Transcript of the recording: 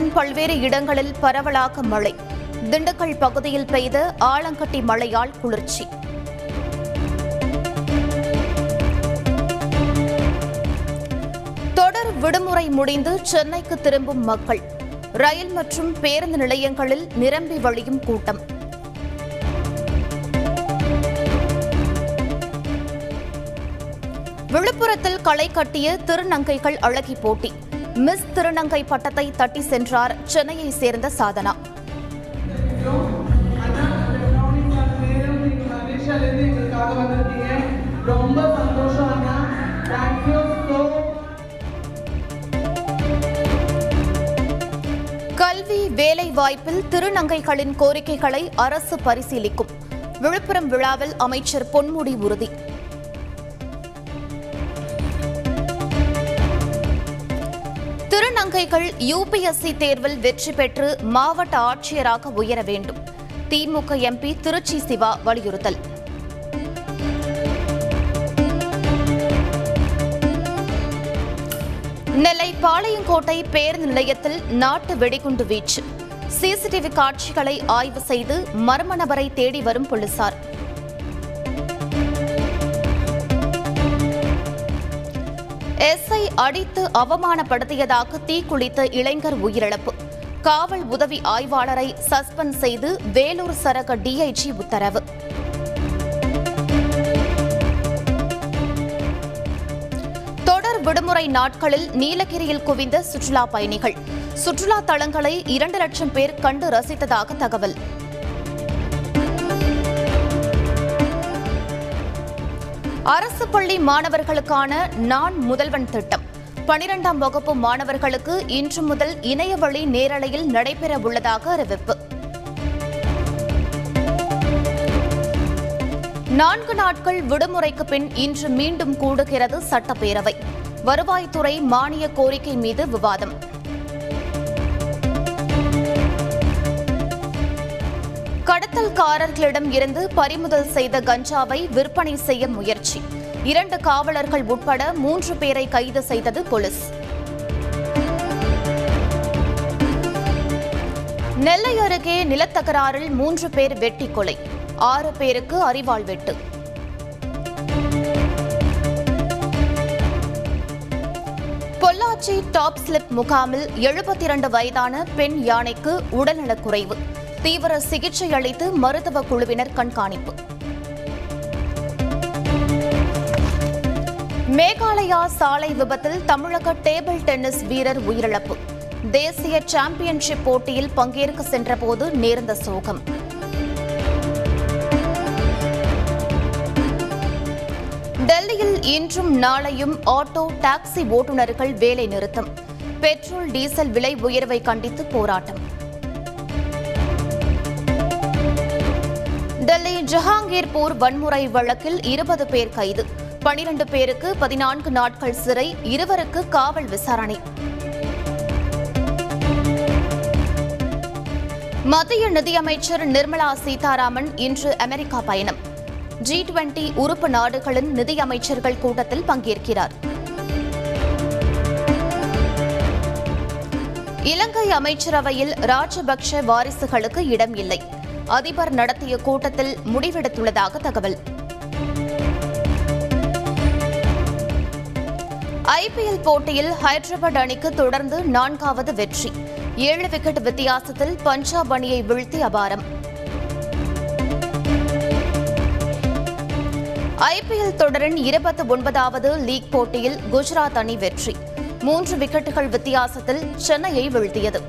தமிழகத்தின் பல்வேறு இடங்களில் பரவலாக மழை. திண்டுக்கல் பகுதியில் பெய்த ஆலங்கட்டி மழையால் குளிர்ச்சி. தொடர் விடுமுறை முடிந்து சென்னைக்கு திரும்பும் மக்கள். ரயில் மற்றும் பேருந்து நிலையங்களில் நிரம்பி வழியும் கூட்டம். விழுப்புரத்தில் களை கட்டிய திருநங்கைகள் அழகி போட்டி. மிஸ் திருநங்கை பட்டத்தை தட்டி சென்றார் சென்னையை சேர்ந்த சாதனா. ரொம்ப சந்தோஷம் கல்வி வேலை வாய்ப்பில் திருநங்கைகளின் கோரிக்கைகளை அரசு பரிசீலிக்கும். விழுப்புரம் விழாவில் அமைச்சர் பொன்முடி உறுதி. திருநங்கைகள் யுபிஎஸ்சி தேர்வில் வெற்றி பெற்று மாவட்ட ஆட்சியராக உயர வேண்டும். திமுக எம்பி திருச்சி சிவா வலியுறுத்தல். நெல்லை பாளையங்கோட்டை பேருந்து நிலையத்தில் நாட்டு வெடிகுண்டு வீச்சு. சிசிடிவி காட்சிகளை ஆய்வு செய்து மர்ம நபரை தேடி வரும் போலீசார். எஸ்ஐ அடித்து அவமானப்படுத்தியதாக தீக்குளித்த இளைஞர் உயிரிழப்பு. காவல் உதவி ஆய்வாளரை சஸ்பெண்ட் செய்து வேலூர் சரக டிஐஜி உத்தரவு. தொடர் விடுமுறை நாட்களில் நீலகிரியில் குவிந்த சுற்றுலா பயணிகள். சுற்றுலா தலங்களை இரண்டு லட்சம் பேர் கண்டு ரசித்ததாக தகவல். அரசு பள்ளி மாணவர்களுக்கான நான் முதல்வன் திட்டம். பனிரெண்டாம் வகுப்பு மாணவர்களுக்கு இன்று முதல் இணையவழி நேரலையில் நடைபெற உள்ளதாக அறிவிப்பு. நான்கு நாட்கள் விடுமுறைக்கு பின் இன்று மீண்டும் கூடுகிறது சட்டப்பேரவை. வருவாய்த்துறை மானிய கோரிக்கை மீது விவாதம். கடத்தல்காரர்களிடம் இருந்து பறிமுதல் செய்த கஞ்சாவை விற்பனை செய்ய முயற்சி. இரண்டு காவலர்கள் உட்பட மூன்று பேரை கைது செய்தது போலீஸ். நெல்லை அருகே நிலத்தகராறில் மூன்று பேர் வெட்டி கொலை ஆறு பேருக்கு அரிவாள் வெட்டு. பொள்ளாச்சி டாப் ஸ்லிப் முகாமில் எழுபத்தி இரண்டு வயதான பெண் யானைக்கு உடல்நலக்குறைவு தீவிர சிகிச்சை அளித்து மருத்துவ குழுவினர் கண்காணிப்பு. மேகாலயா சாலை விபத்தில் தமிழக டேபிள் டென்னிஸ் வீரர் உயிரிழப்பு. தேசிய சாம்பியன்ஷிப் போட்டியில் பங்கேற்க சென்றபோது நேர்ந்த சோகம். டெல்லியில் இன்றும் நாளையும் ஆட்டோ டாக்ஸி ஓட்டுநர்கள் வேலை நிறுத்தம். பெட்ரோல் டீசல் விலை உயர்வை கண்டித்து போராட்டம். டெல்லி ஜஹாங்கீர்பூர் வன்முறை வழக்கில் இருபது பேர் கைது. பனிரண்டு பேருக்கு பதினான்கு நாட்கள் சிறை இருவருக்கு காவல் விசாரணை. மத்திய நிதியமைச்சர் நிர்மலா சீதாராமன் இன்று அமெரிக்கா பயணம். ஜி டுவெண்டி உறுப்பு நாடுகளின் நிதியமைச்சர்கள் கூட்டத்தில் பங்கேற்கிறார். இலங்கை அமைச்சரவையில் ராஜபக்ஷ வாரிசுகளுக்கு இடம் இல்லை. அதிபர் நடத்திய கூட்டத்தில் முடிவெடுத்துள்ளதாக தகவல். ஐபிஎல் போட்டியில் ஹைதராபாத் அணிக்கு தொடர்ந்து நான்காவது வெற்றி. ஏழு விக்கெட் வித்தியாசத்தில் பஞ்சாப் அணியை வீழ்த்தி அபாரம். ஐபிஎல் தொடரின் இருபத்தி ஒன்பதாவது லீக் போட்டியில் குஜராத் அணி வெற்றி. மூன்று விக்கெட்டுகள் வித்தியாசத்தில் சென்னையை வீழ்த்தியது.